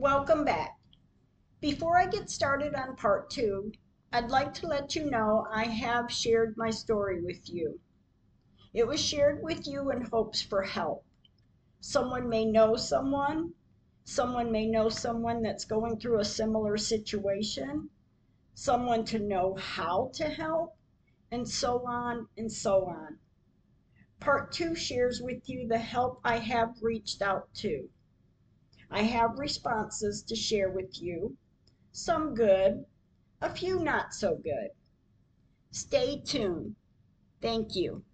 Welcome back. Before I get started on part two, I'd like to let you know I have shared my story with you. It was shared with you in hopes for help. Someone may know someone, someone may know someone that's going through a similar situation, someone to know how to help, and so on and so on. Part two shares with you the help I have reached out to. I have responses to share with you, some good, a few not so good. Stay tuned. Thank you.